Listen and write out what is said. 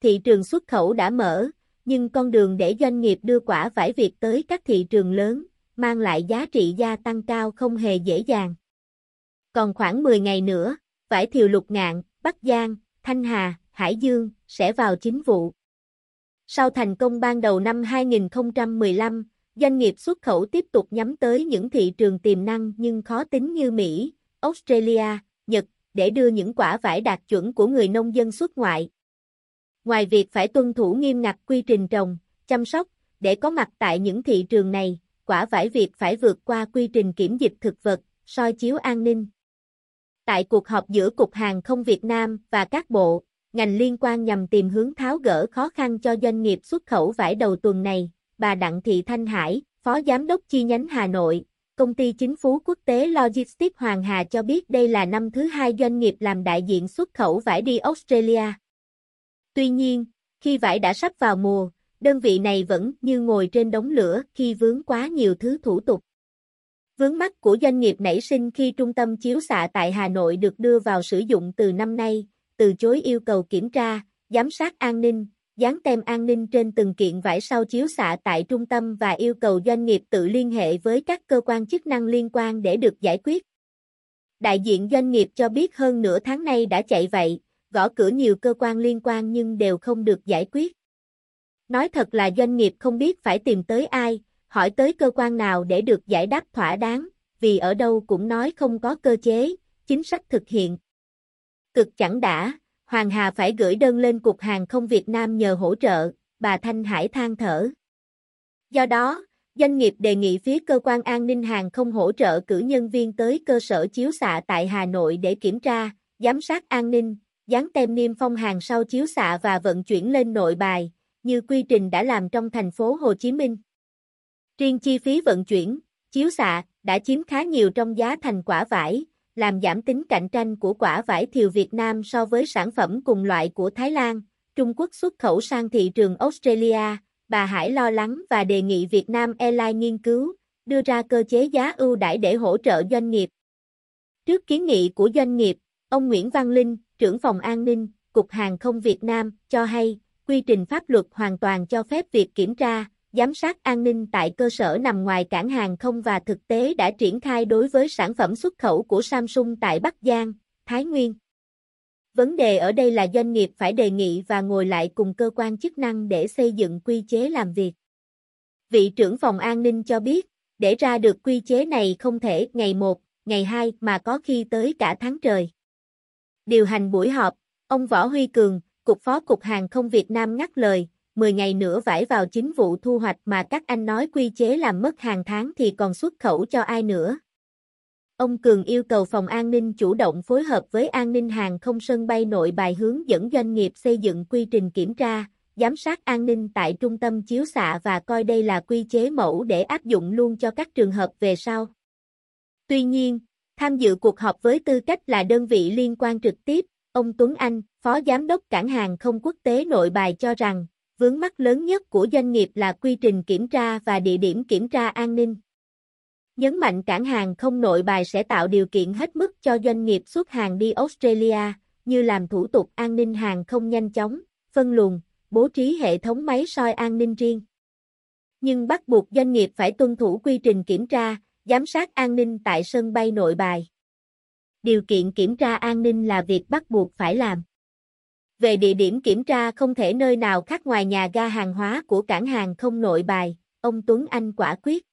thị trường xuất khẩu đã mở, nhưng con đường để doanh nghiệp đưa quả vải Việt tới các thị trường lớn, mang lại giá trị gia tăng cao không hề dễ dàng. Còn khoảng 10 ngày nữa, vải thiều lục ngạn, Bắc Giang, Thanh Hà, Hải Dương sẽ vào chính vụ. Sau thành công ban đầu năm 2015, doanh nghiệp xuất khẩu tiếp tục nhắm tới những thị trường tiềm năng nhưng khó tính như Mỹ, Australia, Nhật, để đưa những quả vải đạt chuẩn của người nông dân xuất ngoại. Ngoài việc phải tuân thủ nghiêm ngặt quy trình trồng, chăm sóc, để có mặt tại những thị trường này, quả vải Việt phải vượt qua quy trình kiểm dịch thực vật, soi chiếu an ninh. Tại cuộc họp giữa Cục Hàng không Việt Nam và các bộ, ngành liên quan nhằm tìm hướng tháo gỡ khó khăn cho doanh nghiệp xuất khẩu vải đầu tuần này, bà Đặng Thị Thanh Hải, Phó Giám đốc chi nhánh Hà Nội, Công ty Chính phủ Quốc tế Logistics Hoàng Hà cho biết đây là năm thứ hai doanh nghiệp làm đại diện xuất khẩu vải đi Australia. Tuy nhiên, khi vải đã sắp vào mùa, đơn vị này vẫn như ngồi trên đống lửa khi vướng quá nhiều thứ thủ tục. Vướng mắt của doanh nghiệp nảy sinh khi trung tâm chiếu xạ tại Hà Nội được đưa vào sử dụng từ năm nay, từ chối yêu cầu kiểm tra, giám sát an ninh, dán tem an ninh trên từng kiện vải sau chiếu xạ tại trung tâm và yêu cầu doanh nghiệp tự liên hệ với các cơ quan chức năng liên quan để được giải quyết. Đại diện doanh nghiệp cho biết hơn nửa tháng nay đã chạy vậy, gõ cửa nhiều cơ quan liên quan nhưng đều không được giải quyết. Nói thật là doanh nghiệp không biết phải tìm tới ai, hỏi tới cơ quan nào để được giải đáp thỏa đáng, vì ở đâu cũng nói không có cơ chế, chính sách thực hiện. Cực chẳng đã, Hoàng Hà phải gửi đơn lên Cục Hàng không Việt Nam nhờ hỗ trợ, bà Thanh Hải than thở. Do đó, doanh nghiệp đề nghị phía cơ quan an ninh hàng không hỗ trợ cử nhân viên tới cơ sở chiếu xạ tại Hà Nội để kiểm tra, giám sát an ninh, dán tem niêm phong hàng sau chiếu xạ và vận chuyển lên nội bài, như quy trình đã làm trong thành phố Hồ Chí Minh. Riêng chi phí vận chuyển, chiếu xạ, đã chiếm khá nhiều trong giá thành quả vải, làm giảm tính cạnh tranh của quả vải thiều Việt Nam so với sản phẩm cùng loại của Thái Lan, Trung Quốc xuất khẩu sang thị trường Australia, bà Hải lo lắng và đề nghị Việt Nam Airlines nghiên cứu, đưa ra cơ chế giá ưu đãi để hỗ trợ doanh nghiệp. Trước kiến nghị của doanh nghiệp, ông Nguyễn Văn Linh, trưởng phòng an ninh, Cục Hàng không Việt Nam, cho hay, quy trình pháp luật hoàn toàn cho phép việc kiểm tra, giám sát an ninh tại cơ sở nằm ngoài cảng hàng không và thực tế đã triển khai đối với sản phẩm xuất khẩu của Samsung tại Bắc Giang, Thái Nguyên. Vấn đề ở đây là doanh nghiệp phải đề nghị và ngồi lại cùng cơ quan chức năng để xây dựng quy chế làm việc. Vị trưởng phòng an ninh cho biết, để ra được quy chế này không thể ngày 1, ngày 2 mà có khi tới cả tháng trời. Điều hành buổi họp, ông Võ Huy Cường, Cục Phó Cục Hàng không Việt Nam ngắt lời, 10 ngày nữa vải vào chính vụ thu hoạch mà các anh nói quy chế làm mất hàng tháng thì còn xuất khẩu cho ai nữa. Ông Cường yêu cầu phòng an ninh chủ động phối hợp với an ninh hàng không sân bay nội bài hướng dẫn doanh nghiệp xây dựng quy trình kiểm tra, giám sát an ninh tại trung tâm chiếu xạ và coi đây là quy chế mẫu để áp dụng luôn cho các trường hợp về sau. Tuy nhiên, tham dự cuộc họp với tư cách là đơn vị liên quan trực tiếp, ông Tuấn Anh, Phó Giám đốc Cảng hàng không quốc tế nội bài cho rằng, vướng mắt lớn nhất của doanh nghiệp là quy trình kiểm tra và địa điểm kiểm tra an ninh. Nhấn mạnh cảng hàng không nội bài sẽ tạo điều kiện hết mức cho doanh nghiệp xuất hàng đi Australia, như làm thủ tục an ninh hàng không nhanh chóng, phân luồng, bố trí hệ thống máy soi an ninh riêng. Nhưng bắt buộc doanh nghiệp phải tuân thủ quy trình kiểm tra, giám sát an ninh tại sân bay nội bài. Điều kiện kiểm tra an ninh là việc bắt buộc phải làm. Về địa điểm kiểm tra không thể nơi nào khác ngoài nhà ga hàng hóa của cảng hàng không nội bài, ông Tuấn Anh quả quyết.